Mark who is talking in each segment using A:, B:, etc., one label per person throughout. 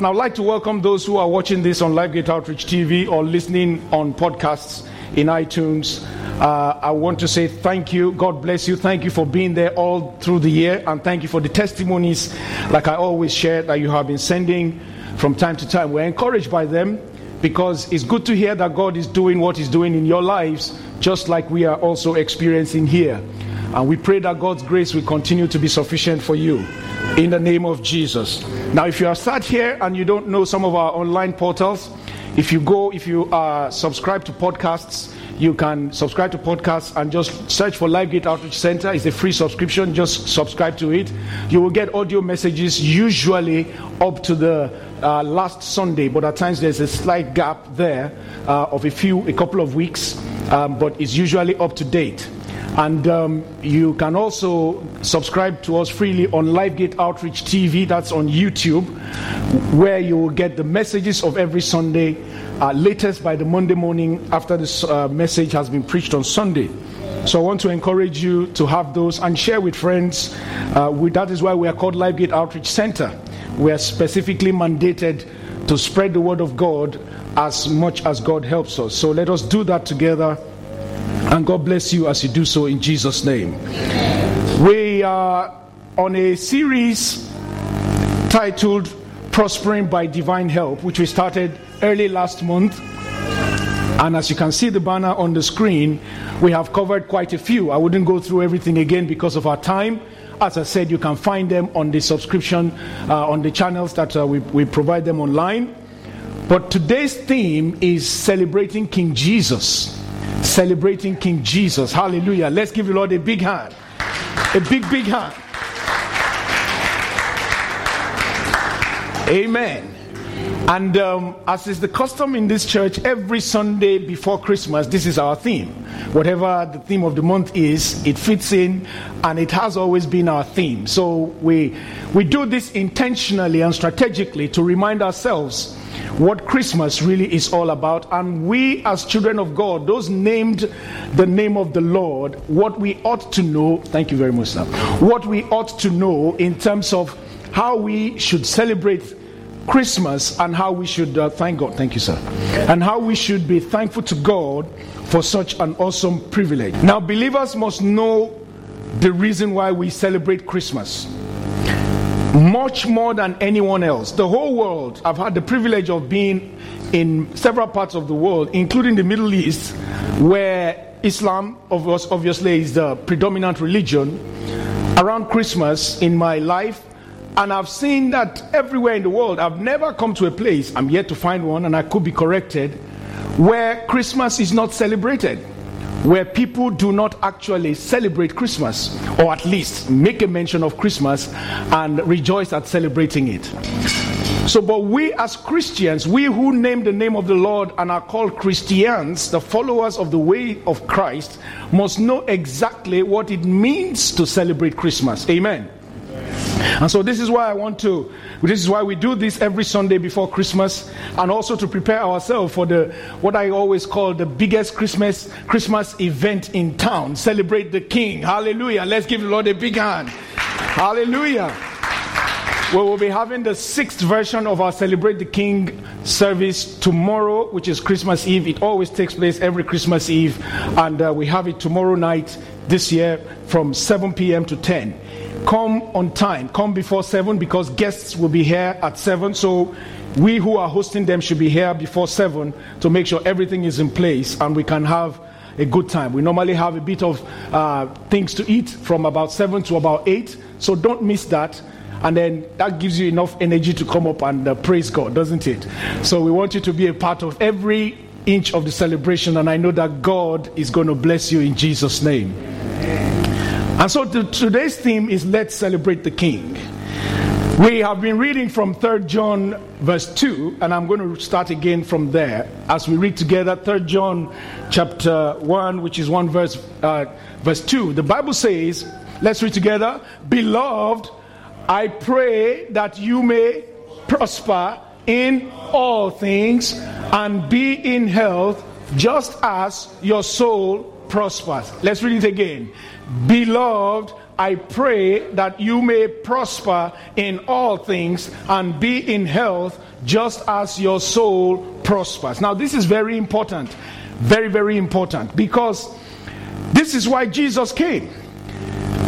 A: And I'd like to welcome those who are watching this on LiveGate Outreach TV or listening on podcasts in iTunes. Uh, I want to say thank you. God bless you. Thank you for being there all through the year. And thank you for the testimonies, like I always share, that you have been sending from time to time. We're encouraged by them because it's good to hear that God is doing what He's doing in your lives, just like we are also experiencing here. And we pray that God's grace will continue to be sufficient for you in the name of Jesus. Now, if you are sat here and you don't know some of our online portals, if you go, if you are subscribed to podcasts, you can subscribe to podcasts and just search for LiveGate Outreach Center. It's a free subscription. Just subscribe to it. You will get audio messages usually up to the uh, last Sunday, but at times there's a slight gap there uh, of a few, a couple of weeks, um, but it's usually up to date. And um, you can also subscribe to us freely on LiveGate Outreach TV, that's on YouTube, where you will get the messages of every Sunday, uh, latest by the Monday morning after this uh, message has been preached on Sunday. So I want to encourage you to have those and share with friends. Uh, we, that is why we are called LiveGate Outreach Center. We are specifically mandated to spread the word of God as much as God helps us. So let us do that together and God bless you as you do so in Jesus' name. We are on a series titled Prospering by Divine Help, which we started early last month. And as you can see the banner on the screen, we have covered quite a few. I wouldn't go through everything again because of our time. As I said, you can find them on the subscription, uh, on the channels that uh, we, we provide them online. But today's theme is celebrating King Jesus celebrating King Jesus. Hallelujah. Let's give the Lord a big hand. A big, big hand. Amen. And um, as is the custom in this church, every Sunday before Christmas, this is our theme. Whatever the theme of the month is, it fits in, and it has always been our theme. So we we do this intentionally and strategically to remind ourselves what Christmas really is all about. And we, as children of God, those named the name of the Lord, what we ought to know, thank you very much, sir, what we ought to know in terms of how we should celebrate Christmas and how we should uh, thank God, thank you, sir, and how we should be thankful to God for such an awesome privilege. Now, believers must know the reason why we celebrate Christmas much more than anyone else. The whole world, I've had the privilege of being in several parts of the world, including the Middle East, where Islam, of course, obviously, is the predominant religion. Around Christmas in my life, and I've seen that everywhere in the world. I've never come to a place, I'm yet to find one, and I could be corrected, where Christmas is not celebrated where people do not actually celebrate Christmas, or at least make a mention of Christmas and rejoice at celebrating it. So, but we as Christians, we who name the name of the Lord and are called Christians, the followers of the way of Christ, must know exactly what it means to celebrate Christmas. Amen. And so this is why I want to, this is why we do this every Sunday before Christmas, and also to prepare ourselves for the what I always call the biggest Christmas Christmas event in town. Celebrate the King. Hallelujah. Let's give the Lord a big hand. Hallelujah. We will be having the sixth version of our Celebrate the King service tomorrow, which is Christmas Eve. It always takes place every Christmas Eve, and uh, we have it tomorrow night this year from 7 p.m. to 10 come on time, come before 7 because guests will be here at 7. So we who are hosting them should be here before 7 to make sure everything is in place and we can have a good time. We normally have a bit of uh, things to eat from about 7 to about 8. So don't miss that. And then that gives you enough energy to come up and uh, praise God, doesn't it? So we want you to be a part of every inch of the celebration. And I know that God is going to bless you in Jesus' name. And so today's theme is Let's Celebrate the King. We have been reading from 3 John verse 2, and I'm going to start again from there as we read together 3 John chapter 1, which is 1 verse, uh, verse 2. The Bible says, let's read together, Beloved, I pray that you may prosper in all things and be in health just as your soul prospers. Let's read it again. Beloved, I pray that you may prosper in all things and be in health just as your soul prospers. Now, this is very important. Very, very important because this is why Jesus came.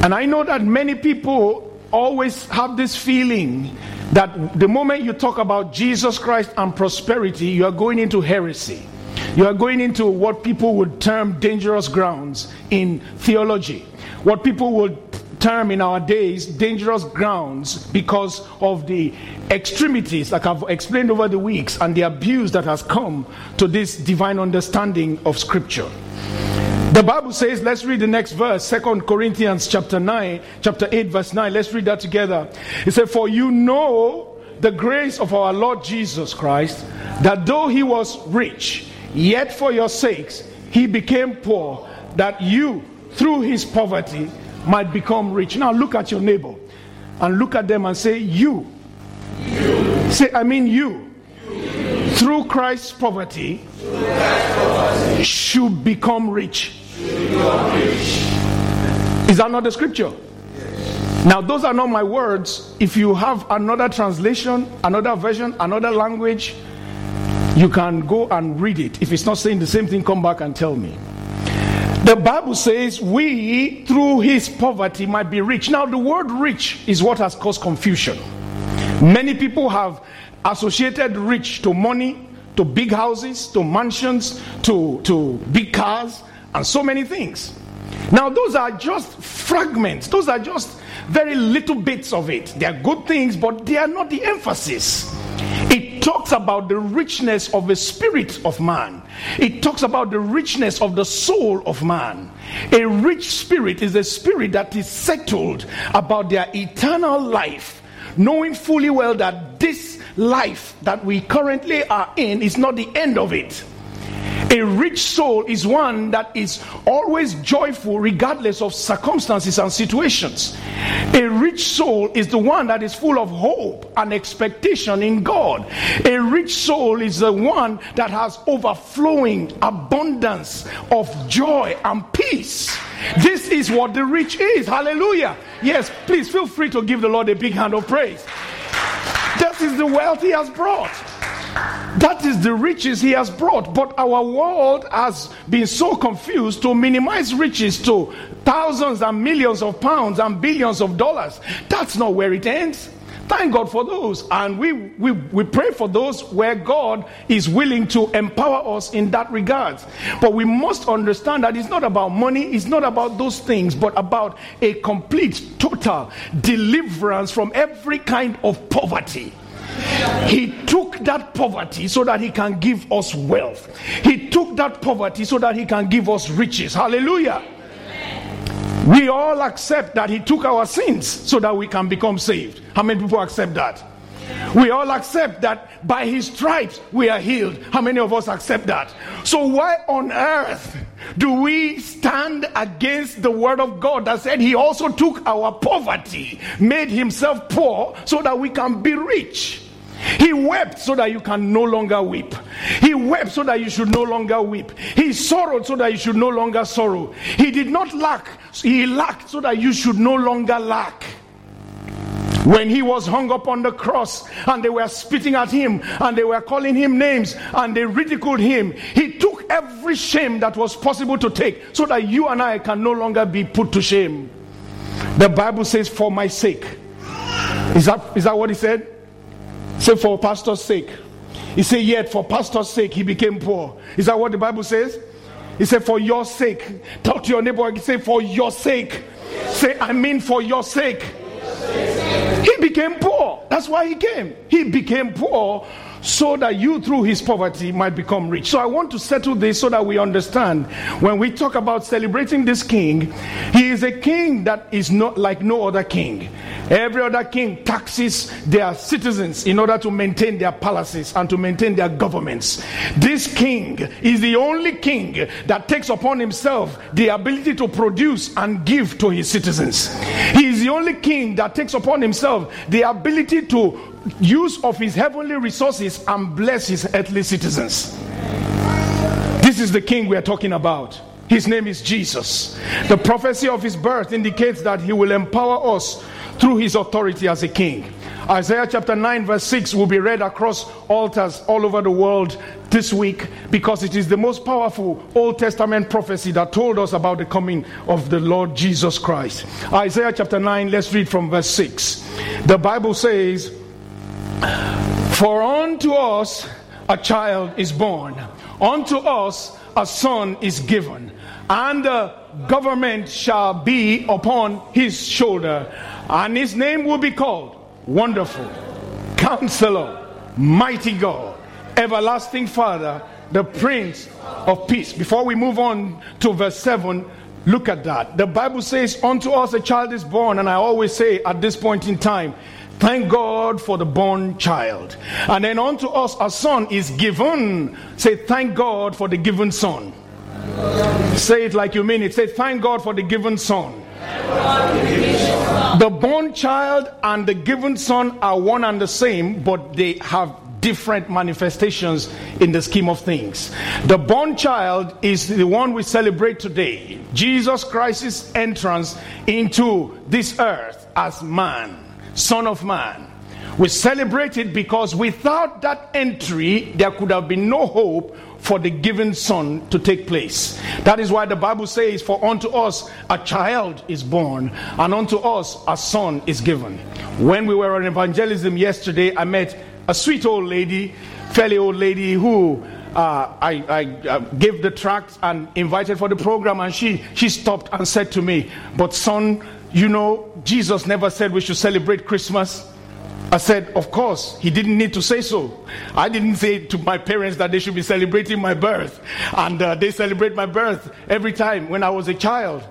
A: And I know that many people always have this feeling that the moment you talk about Jesus Christ and prosperity, you are going into heresy. You are going into what people would term dangerous grounds in theology. What people would term in our days dangerous grounds because of the extremities, like I've explained over the weeks, and the abuse that has come to this divine understanding of Scripture. The Bible says, let's read the next verse, Second Corinthians chapter 9, chapter 8, verse 9. Let's read that together. It said, For you know the grace of our Lord Jesus Christ, that though he was rich, yet for your sakes he became poor, that you, through his poverty, might become rich. Now look at your neighbor and look at them and say, You. you. Say, I mean, you. you. Through Christ's poverty, Through Christ's poverty should become rich. Is that not the scripture? Now, those are not my words. If you have another translation, another version, another language, you can go and read it. If it's not saying the same thing, come back and tell me. The Bible says, We through his poverty might be rich. Now, the word rich is what has caused confusion. Many people have associated rich to money, to big houses, to mansions, to, to big cars and so many things. Now, those are just fragments, those are just very little bits of it. They are good things, but they are not the emphasis. Talks about the richness of the spirit of man. It talks about the richness of the soul of man. A rich spirit is a spirit that is settled about their eternal life, knowing fully well that this life that we currently are in is not the end of it. A rich soul is one that is always joyful regardless of circumstances and situations. A rich soul is the one that is full of hope and expectation in God. A rich soul is the one that has overflowing abundance of joy and peace. This is what the rich is. Hallelujah. Yes, please feel free to give the Lord a big hand of praise. This is the wealth he has brought. That is the riches he has brought. But our world has been so confused to minimize riches to thousands and millions of pounds and billions of dollars. That's not where it ends. Thank God for those. And we, we, we pray for those where God is willing to empower us in that regard. But we must understand that it's not about money, it's not about those things, but about a complete, total deliverance from every kind of poverty. He took that poverty so that he can give us wealth. He took that poverty so that he can give us riches. Hallelujah. We all accept that he took our sins so that we can become saved. How many people accept that? We all accept that by his stripes we are healed. How many of us accept that? So, why on earth do we stand against the word of God that said he also took our poverty, made himself poor so that we can be rich? He wept so that you can no longer weep. He wept so that you should no longer weep. He sorrowed so that you should no longer sorrow. He did not lack, he lacked so that you should no longer lack when he was hung up on the cross and they were spitting at him and they were calling him names and they ridiculed him, he took every shame that was possible to take so that you and I can no longer be put to shame. The Bible says, For my sake. Is that, is that what he said? Say, For pastor's sake. He said, Yet for pastor's sake, he became poor. Is that what the Bible says? He said, For your sake. Talk to your neighbor and say, For your sake. Say, I mean, for your sake. He became poor. That's why he came. He became poor so that you through his poverty might become rich. So I want to settle this so that we understand when we talk about celebrating this king, he is a king that is not like no other king. Every other king taxes their citizens in order to maintain their palaces and to maintain their governments. This king is the only king that takes upon himself the ability to produce and give to his citizens. He is the only king that takes upon himself the ability to use of his heavenly resources and bless his earthly citizens. This is the king we are talking about. His name is Jesus. The prophecy of his birth indicates that he will empower us through his authority as a king. Isaiah chapter 9, verse 6 will be read across altars all over the world this week because it is the most powerful Old Testament prophecy that told us about the coming of the Lord Jesus Christ. Isaiah chapter 9, let's read from verse 6. The Bible says, For unto us a child is born, unto us a son is given, and the government shall be upon his shoulder, and his name will be called Wonderful, Counselor, Mighty God, Everlasting Father, the Prince of Peace. Before we move on to verse 7, look at that. The Bible says, Unto us a child is born, and I always say at this point in time, Thank God for the born child. And then unto us a son is given. Say, Thank God for the given son. Say it like you mean it. Say, Thank God for the given son. The born child and the given son are one and the same, but they have different manifestations in the scheme of things. The born child is the one we celebrate today. Jesus Christ's entrance into this earth as man, son of man. We celebrate it because without that entry, there could have been no hope for the given son to take place. That is why the Bible says, For unto us a child is born, and unto us a son is given. When we were on evangelism yesterday, I met a sweet old lady, fairly old lady, who uh, I, I uh, gave the tract and invited for the program, and she, she stopped and said to me, But son, you know, Jesus never said we should celebrate Christmas. I said, Of course, he didn't need to say so. I didn't say to my parents that they should be celebrating my birth. And uh, they celebrate my birth every time when I was a child.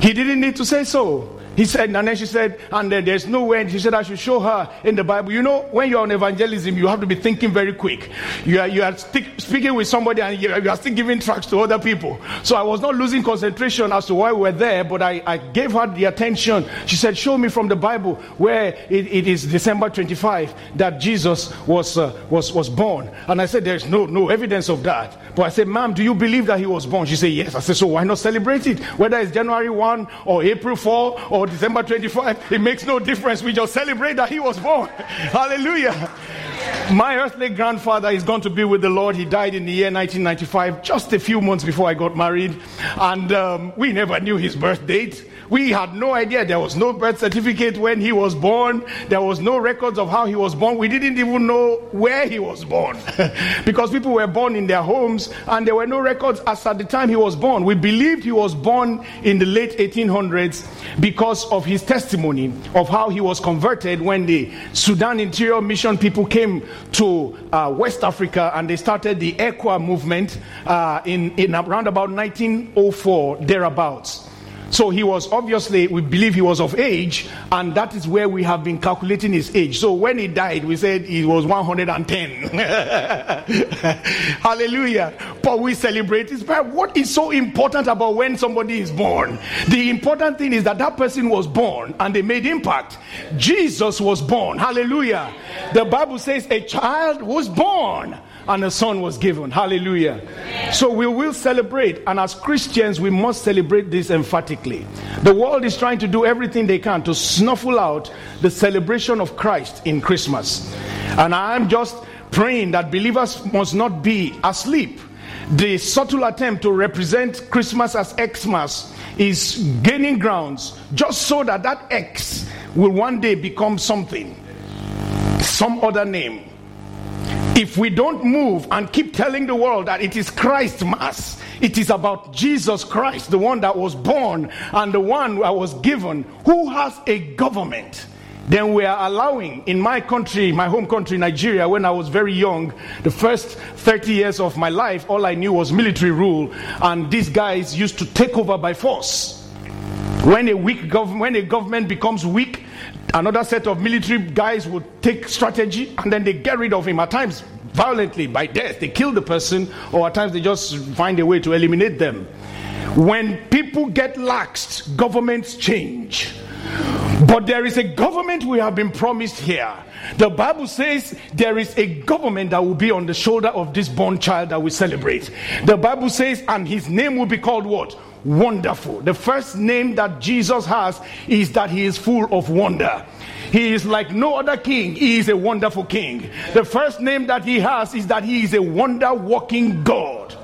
A: He didn't need to say so. He said, and then she said, and then there's no way. And She said, I should show her in the Bible. You know, when you're on evangelism, you have to be thinking very quick. You are, you are speaking with somebody and you are, you are still giving tracts to other people. So I was not losing concentration as to why we were there, but I, I gave her the attention. She said, Show me from the Bible where it, it is December 25 that Jesus was, uh, was, was born. And I said, There's no, no evidence of that. But I said, Ma'am, do you believe that he was born? She said, Yes. I said, So why not celebrate it? Whether it's January 1 or April 4 or or December 25, it makes no difference. We just celebrate that he was born. Hallelujah. My earthly grandfather is going to be with the Lord. He died in the year 1995, just a few months before I got married. And um, we never knew his birth date. We had no idea. There was no birth certificate when he was born. There was no records of how he was born. We didn't even know where he was born because people were born in their homes and there were no records as at the time he was born. We believed he was born in the late 1800s because of his testimony of how he was converted when the Sudan Interior Mission people came to uh, West Africa and they started the ECWA movement uh, in, in around about 1904, thereabouts. So he was obviously, we believe he was of age, and that is where we have been calculating his age. So when he died, we said he was 110. Hallelujah. But we celebrate his birth. What is so important about when somebody is born? The important thing is that that person was born and they made impact. Jesus was born. Hallelujah. The Bible says a child was born and a son was given. Hallelujah. So we will celebrate, and as Christians, we must celebrate this emphatically. The world is trying to do everything they can to snuffle out the celebration of Christ in Christmas. And I'm just praying that believers must not be asleep. The subtle attempt to represent Christmas as Xmas is gaining grounds just so that that X will one day become something, some other name if we don't move and keep telling the world that it is Christ Mass, it is about Jesus Christ, the one that was born and the one that was given, who has a government, then we are allowing in my country, my home country, Nigeria, when I was very young, the first 30 years of my life, all I knew was military rule, and these guys used to take over by force. When a weak government, when a government becomes weak, another set of military guys would take strategy and then they get rid of him at times violently by death. They kill the person, or at times they just find a way to eliminate them. When people get laxed, governments change. But there is a government we have been promised here. The Bible says there is a government that will be on the shoulder of this born child that we celebrate. The Bible says, and his name will be called what? Wonderful. The first name that Jesus has is that he is full of wonder. He is like no other king. He is a wonderful king. The first name that he has is that he is a wonder working God.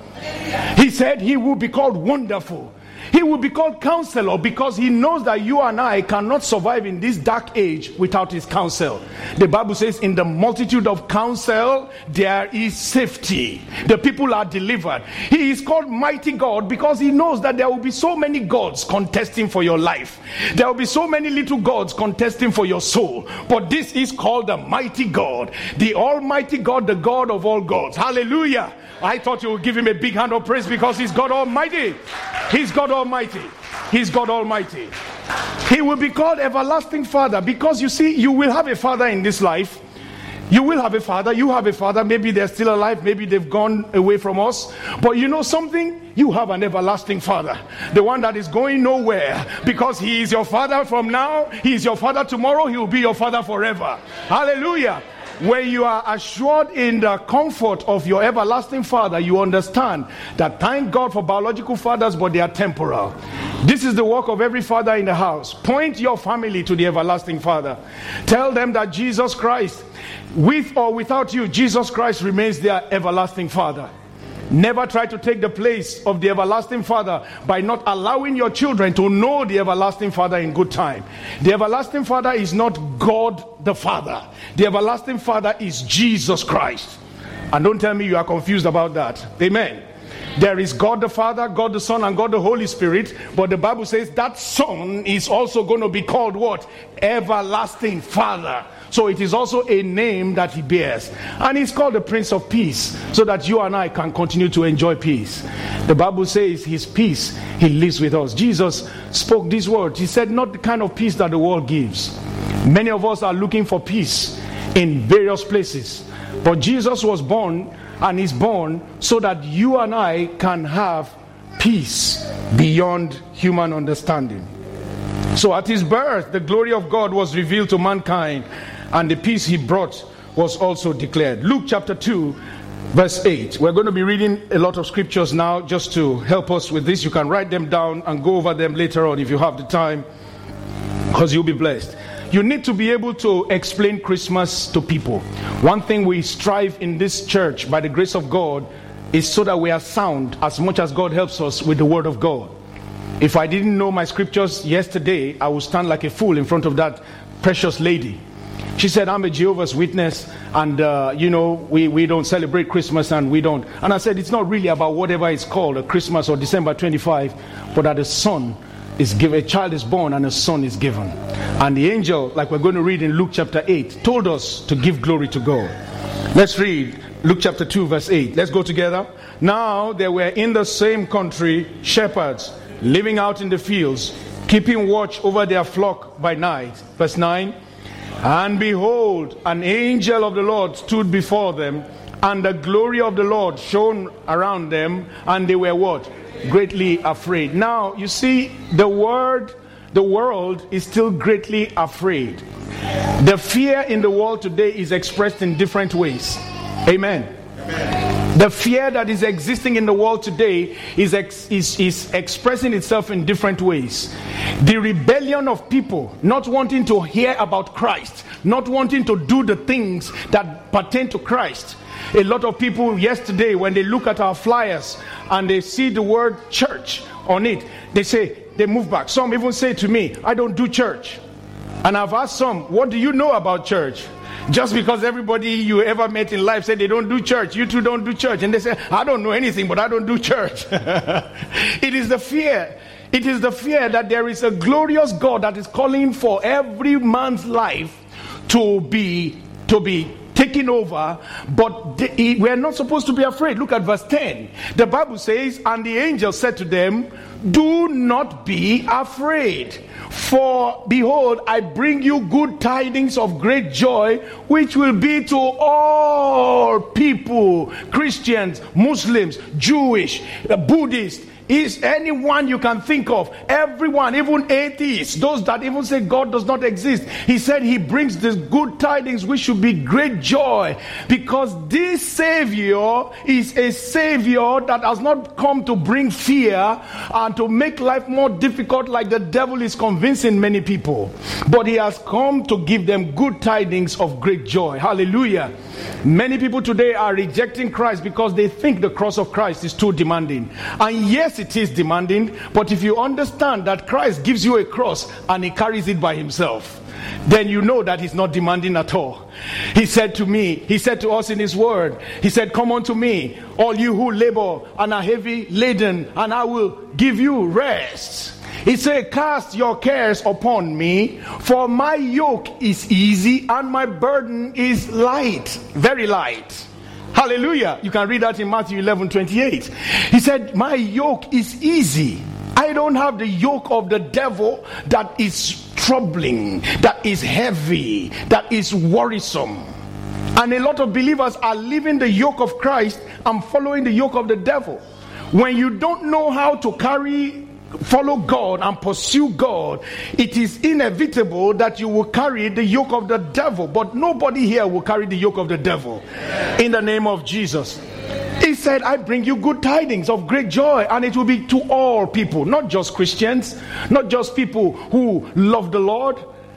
A: He said he will be called wonderful. He will be called counselor because he knows that you and I cannot survive in this dark age without his counsel. The Bible says, In the multitude of counsel, there is safety. The people are delivered. He is called mighty God because he knows that there will be so many gods contesting for your life. There will be so many little gods contesting for your soul. But this is called the mighty God, the almighty God, the God of all gods. Hallelujah. I thought you would give him a big hand of praise because he's God Almighty. He's God Almighty. He's God Almighty. He will be called Everlasting Father because you see, you will have a father in this life. You will have a father. You have a father. Maybe they're still alive. Maybe they've gone away from us. But you know something? You have an everlasting father. The one that is going nowhere because he is your father from now. He is your father tomorrow. He will be your father forever. Hallelujah. When you are assured in the comfort of your everlasting Father, you understand that thank God for biological fathers, but they are temporal. This is the work of every father in the house. Point your family to the everlasting Father. Tell them that Jesus Christ, with or without you, Jesus Christ remains their everlasting Father. Never try to take the place of the everlasting Father by not allowing your children to know the everlasting Father in good time. The everlasting Father is not God the Father, the everlasting Father is Jesus Christ. And don't tell me you are confused about that. Amen. There is God the Father, God the Son, and God the Holy Spirit. But the Bible says that Son is also going to be called what? Everlasting Father. So it is also a name that he bears. And he's called the Prince of Peace so that you and I can continue to enjoy peace. The Bible says his peace, he lives with us. Jesus spoke these words. He said, Not the kind of peace that the world gives. Many of us are looking for peace in various places. But Jesus was born and is born so that you and I can have peace beyond human understanding. So at his birth, the glory of God was revealed to mankind and the peace he brought was also declared. Luke chapter 2, verse 8. We're going to be reading a lot of scriptures now just to help us with this. You can write them down and go over them later on if you have the time, because you'll be blessed. You need to be able to explain Christmas to people. One thing we strive in this church by the grace of God is so that we are sound as much as God helps us with the Word of God. If I didn't know my scriptures yesterday, I would stand like a fool in front of that precious lady. She said, I'm a Jehovah's Witness, and uh, you know, we, we don't celebrate Christmas and we don't. And I said, It's not really about whatever it's called, a Christmas or December 25, but that a son is given, a child is born and a son is given. And the angel, like we're going to read in Luke chapter 8, told us to give glory to God. Let's read Luke chapter 2, verse 8. Let's go together. Now there were in the same country shepherds living out in the fields, keeping watch over their flock by night. Verse 9. And behold, an angel of the Lord stood before them, and the glory of the Lord shone around them, and they were what? Greatly afraid. Now, you see, the word, the world is still greatly afraid. The fear in the world today is expressed in different ways. Amen. Amen. The fear that is existing in the world today is, ex- is, is expressing itself in different ways. The rebellion of people not wanting to hear about Christ, not wanting to do the things that pertain to Christ. A lot of people yesterday, when they look at our flyers and they see the word church on it, they say, they move back. Some even say to me, I don't do church. And I've asked some, what do you know about church? Just because everybody you ever met in life said they don't do church, you too don't do church. And they say, I don't know anything, but I don't do church. it is the fear. It is the fear that there is a glorious God that is calling for every man's life to be to be taken over, but we're not supposed to be afraid. Look at verse 10. The Bible says, And the angel said to them, Do not be afraid. For behold, I bring you good tidings of great joy, which will be to all people Christians, Muslims, Jewish, Buddhists, is anyone you can think of, everyone, even atheists, those that even say God does not exist. He said he brings this good tidings which should be great joy because this Savior is a Savior that has not come to bring fear and to make life more difficult like the devil is convincing many people, but he has come to give them good tidings of great joy. Hallelujah. Many people today are rejecting Christ because they think the cross of Christ is too demanding. And yes, it is demanding, but if you understand that Christ gives you a cross and he carries it by himself, then you know that he's not demanding at all. He said to me, he said to us in his word, he said, Come unto me, all you who labor and are heavy laden, and I will give you rest. He said, Cast your cares upon me, for my yoke is easy and my burden is light, very light. Hallelujah. You can read that in Matthew 11 28. He said, My yoke is easy. I don't have the yoke of the devil that is troubling, that is heavy, that is worrisome. And a lot of believers are leaving the yoke of Christ and following the yoke of the devil. When you don't know how to carry follow God and pursue God, it is inevitable that you will carry the yoke of the devil. But nobody here will carry the yoke of the devil. In the name of Jesus. He said, I bring you good tidings of great joy, and it will be to all people, not just Christians, not just people who love the Lord.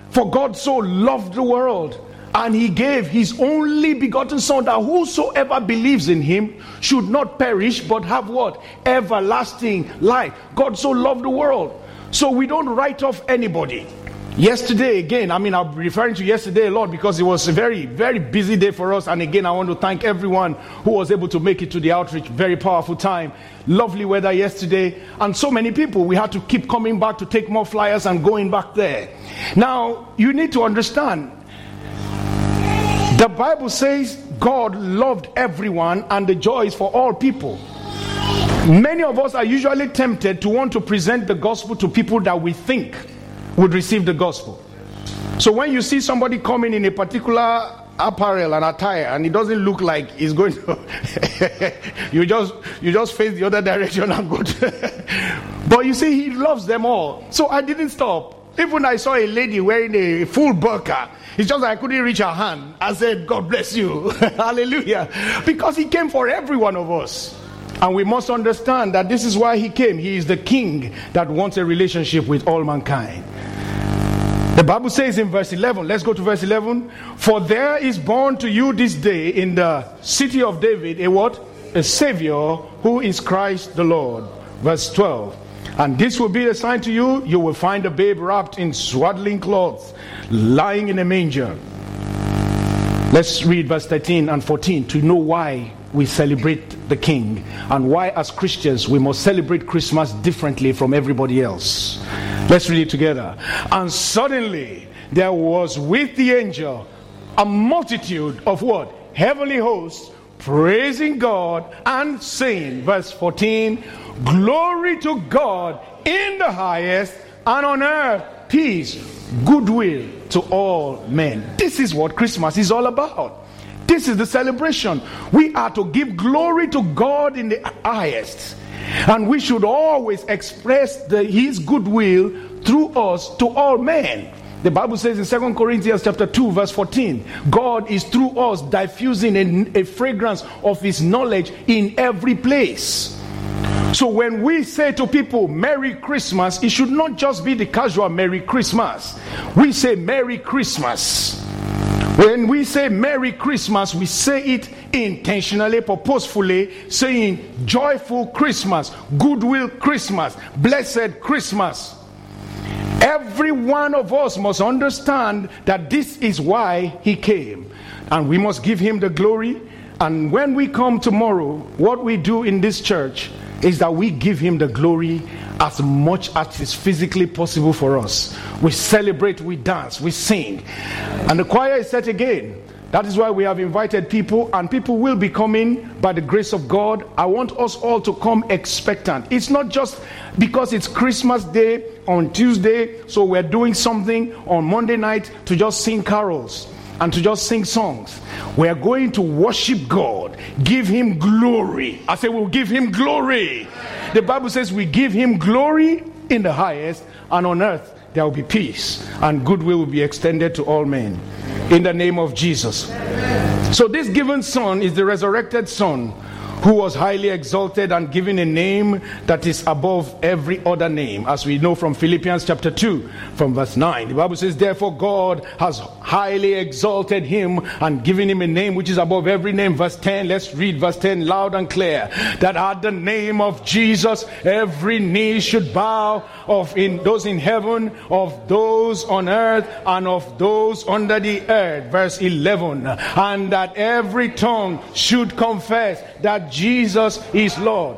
A: For God so loved the world and he gave his only begotten son that whosoever believes in him should not perish but have what? Everlasting life. God so loved the world. So we don't write off anybody. Yesterday again i mean i'm referring to yesterday a lot because it was a very very busy day for us. And again i want to thank everyone who was able to make it to the outreach. Very powerful time. Lovely weather yesterday. And so many people we had to keep coming back to take more flyers and going back there. Now you need to understand the Bible says God loved everyone and the joy is for all people. Many of us are usually tempted to want to present the gospel to people that we think would receive the gospel. So when you see somebody coming in a particular apparel and attire and it doesn't look like he's going to you just you just face the other direction and go but you see he loves them all so i didn't stop even i saw a lady wearing a full burqa it's just I couldn't reach her hand. I said, God bless you. Hallelujah. Because he came for every one of us. And we must understand that this is why he came. He is the king that wants a relationship with all mankind. The Bible says in verse 11, let's go to verse 11. For there is born to you this day in the city of David a what? A Savior who is Christ the Lord. Verse 12. And this will be a sign to you you will find a babe wrapped in swaddling clothes, lying in a manger. Let's read verse 13 and 14 to know why we celebrate the King and why, as Christians, we must celebrate Christmas differently from everybody else. Let's read it together. And suddenly there was with the angel a multitude of what? Heavenly hosts praising God and saying, verse 14, Glory to God in the highest, and on earth peace, goodwill to all men. This is what Christmas is all about. This is the celebration. We are to give glory to God in the highest. And we should always express the, his goodwill through us to all men. The Bible says in Second Corinthians chapter 2, verse 14, God is through us diffusing a, a fragrance of his knowledge in every place. So when we say to people, Merry Christmas, it should not just be the casual Merry Christmas. We say Merry Christmas. When we say Merry Christmas, we say it intentionally, purposefully, saying joyful Christmas, goodwill Christmas, blessed Christmas. Every one of us must understand that this is why he came. And we must give him the glory. And when we come tomorrow, what we do in this church is that we give him the glory as much as is physically possible for us. We celebrate, we dance, we sing. And the choir is set again. That is why we have invited people, and people will be coming by the grace of God. I want us all to come expectant. It's not just because it's Christmas Day on Tuesday, so we're doing something on Monday night to just sing carols and to just sing songs. We are going to worship God, give Him glory. I say, we'll give Him glory. The Bible says we give him glory in the highest, and on earth there will be peace, and goodwill will be extended to all men. In the name of Jesus. So, this given Son is the resurrected Son who was highly exalted and given a name that is above every other name, as we know from Philippians chapter 2, from verse 9. The Bible says, Therefore, God has highly exalted him and given him a name which is above every name. Verse 10, let's read verse 10 loud and clear. That at the name of Jesus, every knee should bow of in those in heaven, of those on earth, and of those under the earth. Verse 11, and that every tongue should confess that Jesus is Lord.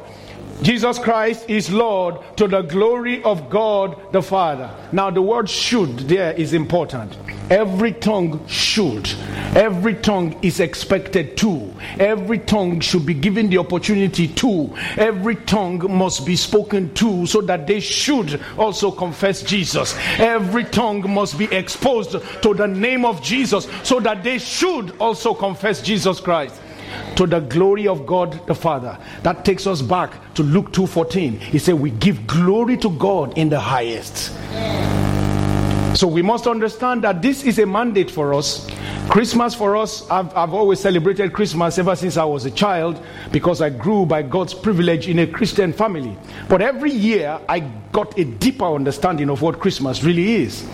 A: Jesus Christ is Lord to the glory of God the Father. Now, the word should there is important. Every tongue should. Every tongue is expected to. Every tongue should be given the opportunity to. Every tongue must be spoken to so that they should also confess Jesus. Every tongue must be exposed to the name of Jesus so that they should also confess Jesus Christ to the glory of God the Father. That takes us back to Luke 2:14. He said we give glory to God in the highest. So we must understand that this is a mandate for us. Christmas for us, I've, I've always celebrated Christmas ever since I was a child because I grew by God's privilege in a Christian family. But every year I got a deeper understanding of what Christmas really is.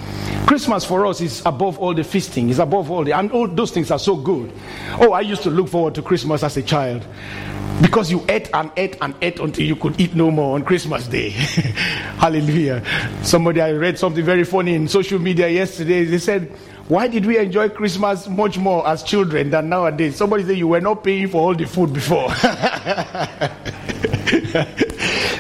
A: Christmas for us is above all the feasting, is above all the, and all those things are so good. Oh, I used to look forward to Christmas as a child because you ate and ate and ate until you could eat no more on Christmas Day. Hallelujah. Somebody, I read something very funny in social media yesterday. They said, Why did we enjoy Christmas much more as children than nowadays? Somebody said, You were not paying for all the food before.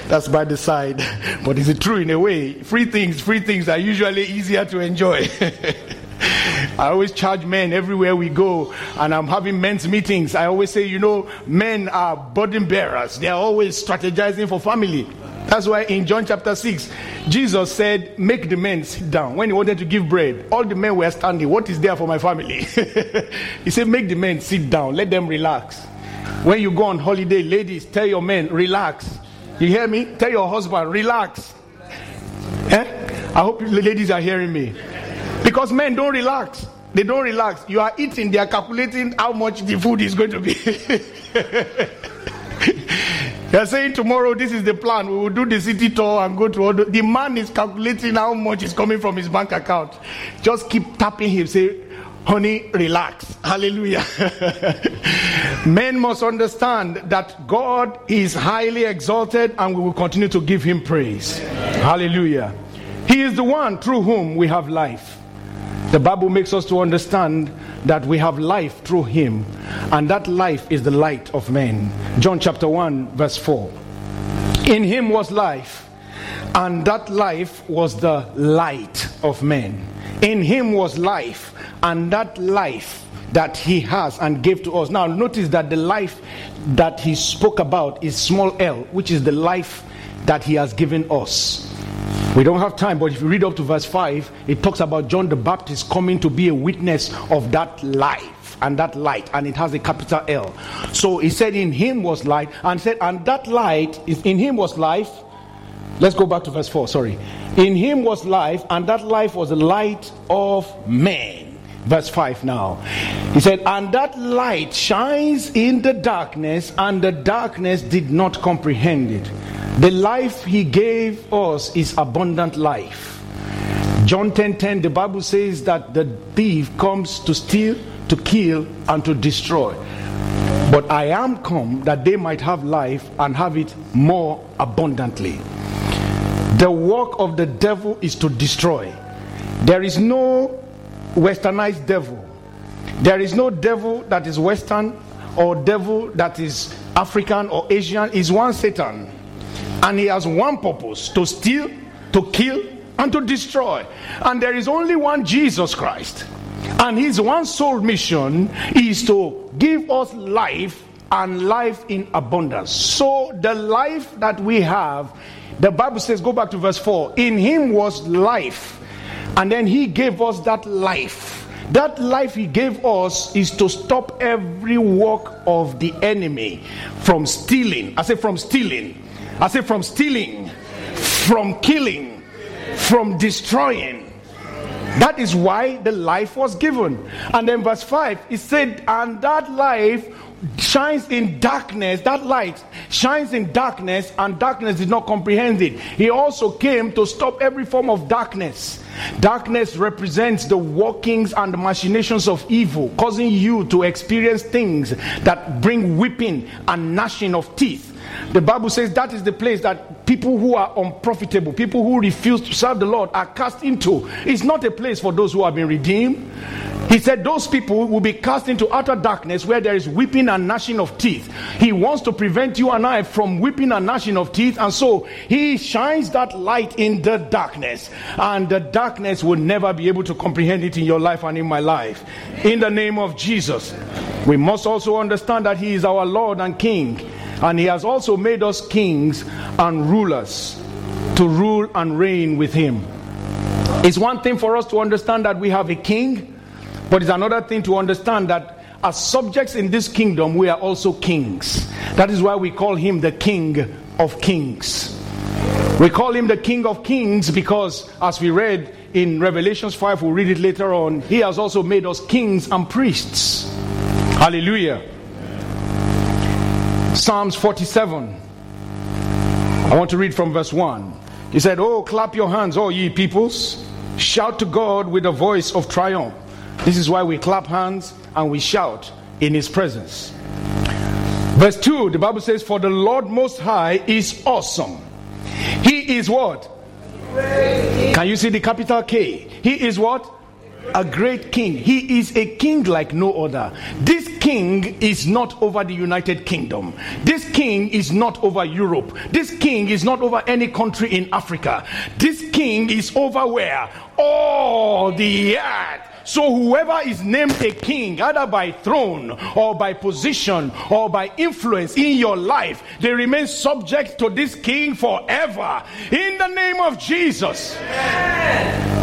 A: That's by the side. But is it true in a way? Free things, free things are usually easier to enjoy. I always charge men everywhere we go, and I'm having men's meetings. I always say, you know, men are burden bearers, they are always strategizing for family. That's why in John chapter 6, Jesus said, Make the men sit down. When he wanted to give bread, all the men were standing. What is there for my family? he said, Make the men sit down, let them relax. When you go on holiday, ladies, tell your men, relax. You hear me? Tell your husband, relax. Eh? I hope the ladies are hearing me. Because men don't relax. They don't relax. You are eating, they are calculating how much the food is going to be. they are saying tomorrow this is the plan. We will do the city tour and go to all the, the man is calculating how much is coming from his bank account. Just keep tapping him, say, honey, relax. Hallelujah. Men must understand that God is highly exalted and we will continue to give him praise. Hallelujah. He is the one through whom we have life. The Bible makes us to understand that we have life through him, and that life is the light of men. John chapter 1, verse 4. In him was life, and that life was the light of men. In him was life, and that life that he has and gave to us. Now, notice that the life that he spoke about is small l, which is the life that he has given us. We don't have time, but if you read up to verse 5, it talks about John the Baptist coming to be a witness of that life and that light, and it has a capital L. So he said, In him was light, and said, And that light, is in him was life. Let's go back to verse 4, sorry. In him was life, and that life was the light of men. Verse 5 now. He said, And that light shines in the darkness, and the darkness did not comprehend it. The life he gave us is abundant life. John 10:10 10, 10, the Bible says that the thief comes to steal, to kill and to destroy. But I am come that they might have life and have it more abundantly. The work of the devil is to destroy. There is no westernized devil. There is no devil that is western or devil that is African or Asian. Is one Satan. And he has one purpose to steal, to kill, and to destroy. And there is only one Jesus Christ. And his one sole mission is to give us life and life in abundance. So the life that we have, the Bible says, go back to verse 4 in him was life. And then he gave us that life. That life he gave us is to stop every work of the enemy from stealing. I say from stealing I say from stealing, from killing, from destroying. That is why the life was given. And then verse 5, it said, And that life shines in darkness, that light shines in darkness, and darkness did not comprehend it. He also came to stop every form of darkness. Darkness represents the workings and the machinations of evil, causing you to experience things that bring weeping and gnashing of teeth. The Bible says that is the place that people who are unprofitable, people who refuse to serve the Lord, are cast into. It's not a place for those who have been redeemed. He said those people will be cast into utter darkness where there is weeping and gnashing of teeth. He wants to prevent you and I from weeping and gnashing of teeth, and so he shines that light in the darkness, and the darkness will never be able to comprehend it in your life and in my life. In the name of Jesus, we must also understand that he is our Lord and King, and he has also made us kings and rulers to rule and reign with him. It's one thing for us to understand that we have a king but it's another thing to understand that as subjects in this kingdom, we are also kings. That is why we call him the King of Kings. We call him the King of Kings because, as we read in Revelations 5, we'll read it later on, he has also made us kings and priests. Hallelujah. Psalms 47. I want to read from verse 1. He said, Oh, clap your hands, all ye peoples. Shout to God with a voice of triumph. This is why we clap hands and we shout in his presence. Verse 2, the Bible says, For the Lord Most High is awesome. He is what? Can you see the capital K? He is what? A great king. He is a king like no other. This king is not over the United Kingdom. This king is not over Europe. This king is not over any country in Africa. This king is over where? All the earth. So whoever is named a king, either by throne or by position or by influence in your life, they remain subject to this king forever. In the name of Jesus. Amen.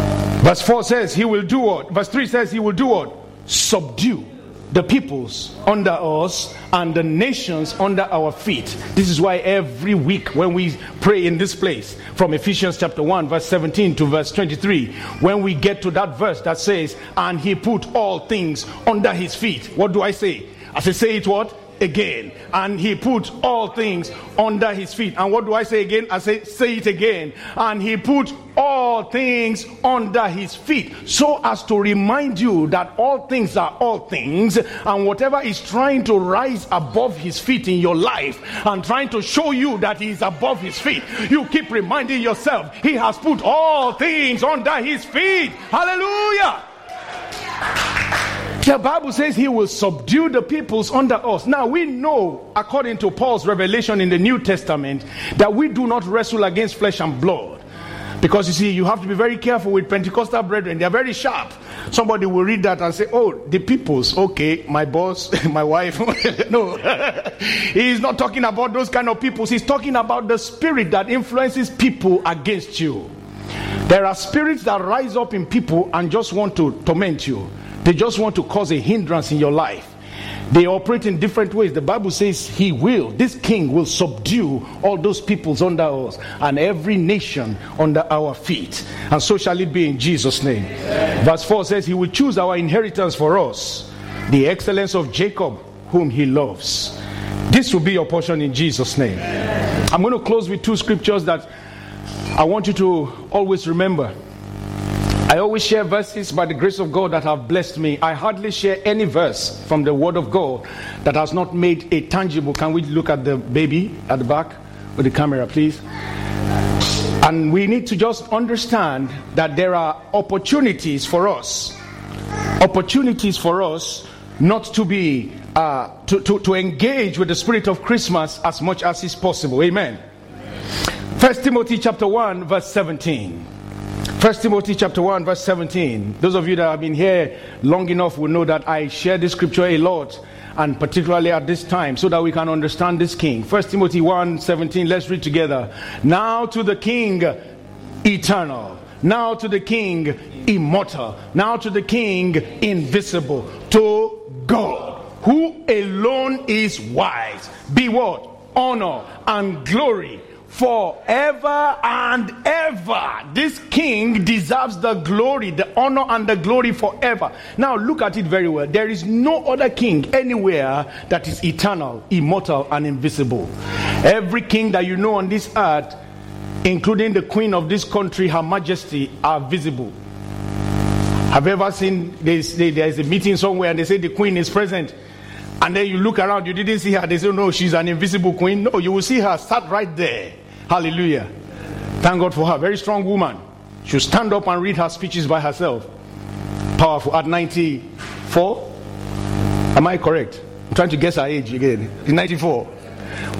A: Verse 4 says he will do what? Verse 3 says he will do what? Subdue the peoples under us and the nations under our feet. This is why every week when we pray in this place, from Ephesians chapter 1, verse 17 to verse 23, when we get to that verse that says, And he put all things under his feet, what do I say? As I say, say it what? Again. And he put all things under his feet. And what do I say again? I say, say it again. And he put all things under his feet. So as to remind you that all things are all things. And whatever is trying to rise above his feet in your life and trying to show you that he is above his feet, you keep reminding yourself, he has put all things under his feet. Hallelujah. The Bible says he will subdue the peoples under us. Now we know, according to Paul's revelation in the New Testament, that we do not wrestle against flesh and blood. Because you see, you have to be very careful with Pentecostal brethren. They are very sharp. Somebody will read that and say, Oh, the peoples, okay, my boss, my wife. no. He's not talking about those kind of peoples. He's talking about the spirit that influences people against you. There are spirits that rise up in people and just want to torment you. They just want to cause a hindrance in your life. They operate in different ways. The Bible says he will, this king will subdue all those peoples under us and every nation under our feet. And so shall it be in Jesus' name. Verse 4 says he will choose our inheritance for us, the excellence of Jacob, whom he loves. This will be your portion in Jesus' name. I'm going to close with two scriptures that I want you to always remember. I always share verses by the grace of God that have blessed me. I hardly share any verse from the Word of God that has not made a tangible. Can we look at the baby at the back with the camera, please? And we need to just understand that there are opportunities for us, opportunities for us not to be, uh, to, to, to engage with the spirit of Christmas as much as is possible. Amen. First Timothy chapter 1, verse 17. First Timothy chapter 1, verse 17. Those of you that have been here long enough will know that I share this scripture a lot, and particularly at this time, so that we can understand this king. First Timothy 1, 17. Let's read together. Now to the king eternal. Now to the king immortal. Now to the king invisible. To God, who alone is wise. Be what? Honor and glory forever and ever. This king deserves the glory, the honor, and the glory forever. Now, look at it very well. There is no other king anywhere that is eternal, immortal, and invisible. Every king that you know on this earth, including the queen of this country, Her Majesty, are visible. Have you ever seen there's, there's a meeting somewhere and they say the queen is present? And then you look around, you didn't see her. They say, No, she's an invisible queen. No, you will see her sat right there. Hallelujah. Thank God for her. Very strong woman. She'll stand up and read her speeches by herself. Powerful. At 94? Am I correct? I'm trying to guess her age again. In 94.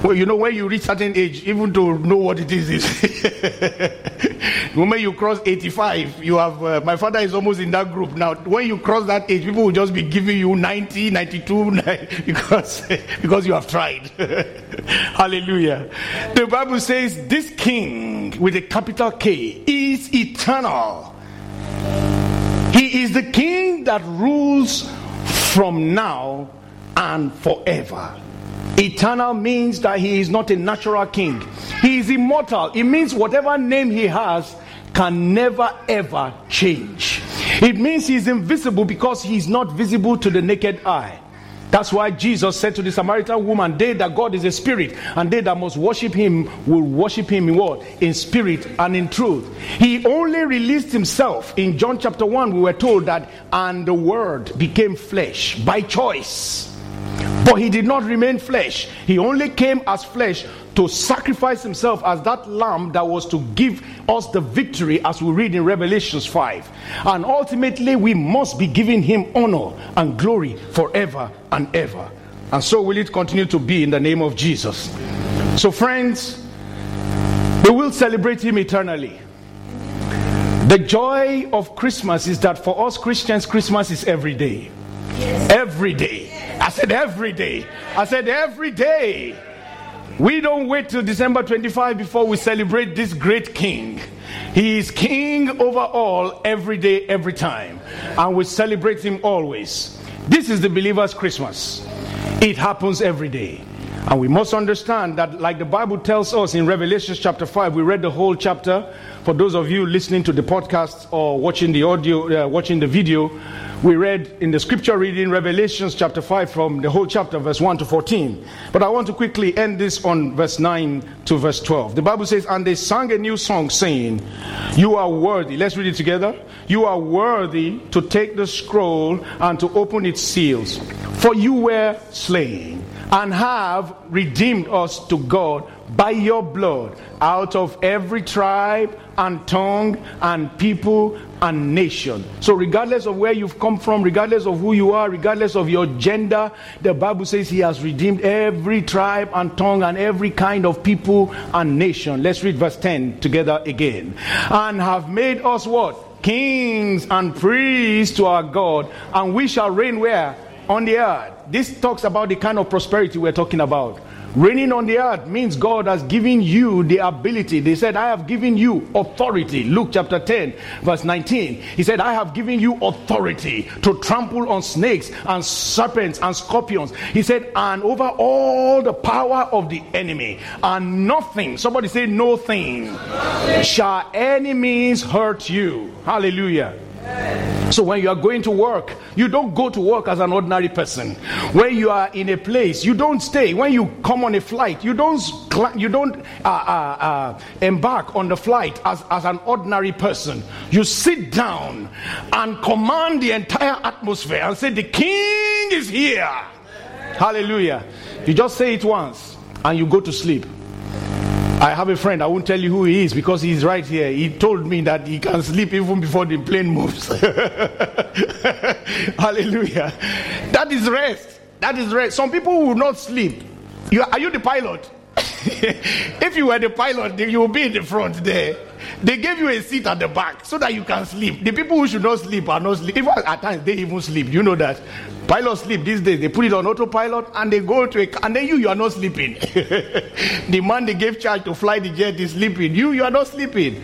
A: Well, you know, when you reach certain age, even to know what it is, is the moment you cross 85, you have. Uh, my father is almost in that group now. When you cross that age, people will just be giving you 90, 92, because because you have tried. Hallelujah. The Bible says this King with a capital K is eternal. He is the King that rules from now and forever. Eternal means that he is not a natural king. He is immortal. It means whatever name he has can never ever change. It means he is invisible because he is not visible to the naked eye. That's why Jesus said to the Samaritan woman, They that God is a spirit, and they that must worship him will worship him in what? In spirit and in truth. He only released himself. In John chapter 1, we were told that, and the word became flesh by choice. But he did not remain flesh. He only came as flesh to sacrifice himself as that lamb that was to give us the victory, as we read in Revelations 5. And ultimately, we must be giving him honor and glory forever and ever. And so will it continue to be in the name of Jesus. So, friends, we will celebrate him eternally. The joy of Christmas is that for us Christians, Christmas is every day. Yes. Every day. I said every day. I said every day. We don't wait till December 25 before we celebrate this great king. He is king over all every day, every time. And we celebrate him always. This is the believer's Christmas. It happens every day. And we must understand that, like the Bible tells us in Revelation chapter 5, we read the whole chapter. For those of you listening to the podcast or watching the audio, uh, watching the video, we read in the scripture reading Revelations chapter 5 from the whole chapter, verse 1 to 14. But I want to quickly end this on verse 9 to verse 12. The Bible says, And they sang a new song, saying, You are worthy. Let's read it together. You are worthy to take the scroll and to open its seals. For you were slain and have redeemed us to God by your blood out of every tribe and tongue and people and nation. So, regardless of where you've come from, regardless of who you are, regardless of your gender, the Bible says He has redeemed every tribe and tongue and every kind of people and nation. Let's read verse 10 together again. And have made us what? Kings and priests to our God, and we shall reign where? On the earth. This talks about the kind of prosperity we're talking about. Reigning on the earth means God has given you the ability. They said, I have given you authority. Luke chapter 10, verse 19. He said, I have given you authority to trample on snakes and serpents and scorpions. He said, and over all the power of the enemy. And nothing, somebody say, no thing, shall any means hurt you. Hallelujah. So when you are going to work, you don't go to work as an ordinary person. When you are in a place, you don't stay. When you come on a flight, you don't you don't uh, uh, uh, embark on the flight as, as an ordinary person. You sit down and command the entire atmosphere and say, "The King is here." Hallelujah. You just say it once and you go to sleep. I have a friend, I won't tell you who he is because he's right here. He told me that he can sleep even before the plane moves. Hallelujah. That is rest. That is rest. Some people will not sleep. You, are you the pilot? if you were the pilot, you will be in the front there. They gave you a seat at the back so that you can sleep. The people who should not sleep are not sleep. Even at times they even sleep. You know that. Pilots sleep these days. They put it on autopilot and they go to a and then you you are not sleeping. the man they gave charge to fly the jet is sleeping. You you are not sleeping.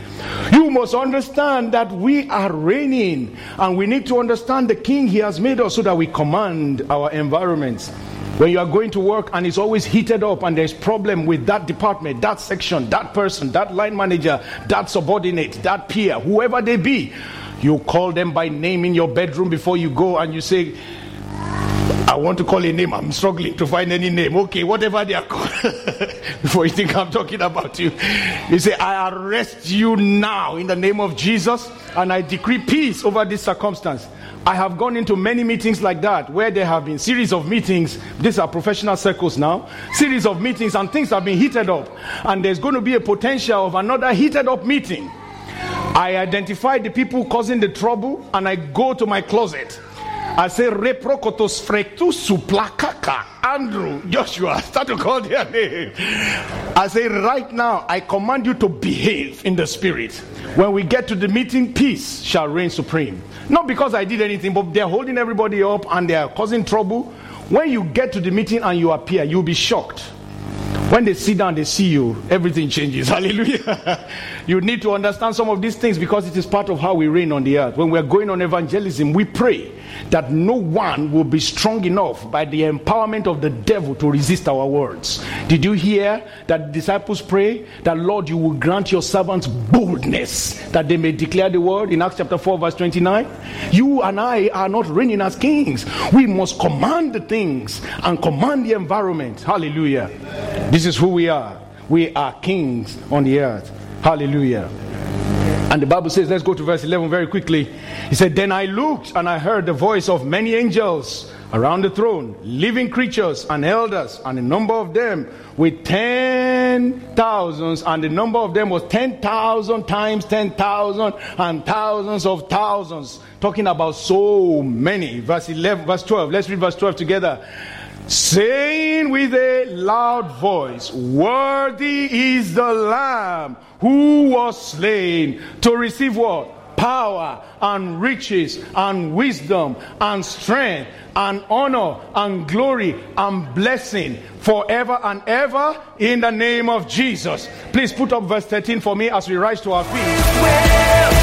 A: You must understand that we are reigning and we need to understand the king he has made us so that we command our environments. When you are going to work and it's always heated up and there's problem with that department, that section, that person, that line manager, that subordinate, that peer, whoever they be, you call them by name in your bedroom before you go and you say, I want to call a name. I'm struggling to find any name. Okay, whatever they are called. Before you think I'm talking about you, you say, I arrest you now in the name of Jesus and I decree peace over this circumstance. I have gone into many meetings like that where there have been series of meetings. These are professional circles now. Series of meetings and things have been heated up. And there's going to be a potential of another heated up meeting. I identify the people causing the trouble and I go to my closet. I say reprokotos frectus suplakaka. Andrew, Joshua, start to call their name. I say right now, I command you to behave in the spirit. When we get to the meeting, peace shall reign supreme. Not because I did anything, but they're holding everybody up and they're causing trouble. When you get to the meeting and you appear, you'll be shocked. When they sit down, they see you, everything changes. Hallelujah. You need to understand some of these things because it is part of how we reign on the earth. When we're going on evangelism, we pray that no one will be strong enough by the empowerment of the devil to resist our words. Did you hear that disciples pray that, Lord, you will grant your servants boldness that they may declare the word in Acts chapter 4, verse 29? You and I are not reigning as kings. We must command the things and command the environment. Hallelujah. This is who we are. We are kings on the earth. Hallelujah. And the Bible says, let's go to verse 11 very quickly. He said, Then I looked and I heard the voice of many angels around the throne, living creatures and elders, and a number of them with ten thousands, and the number of them was ten thousand times ten thousand and thousands of thousands. Talking about so many. Verse 11, verse 12. Let's read verse 12 together saying with a loud voice, Worthy is the Lamb who was slain to receive what? Power and riches and wisdom and strength and honor and glory and blessing forever and ever in the name of Jesus. Please put up verse 13 for me as we rise to our feet.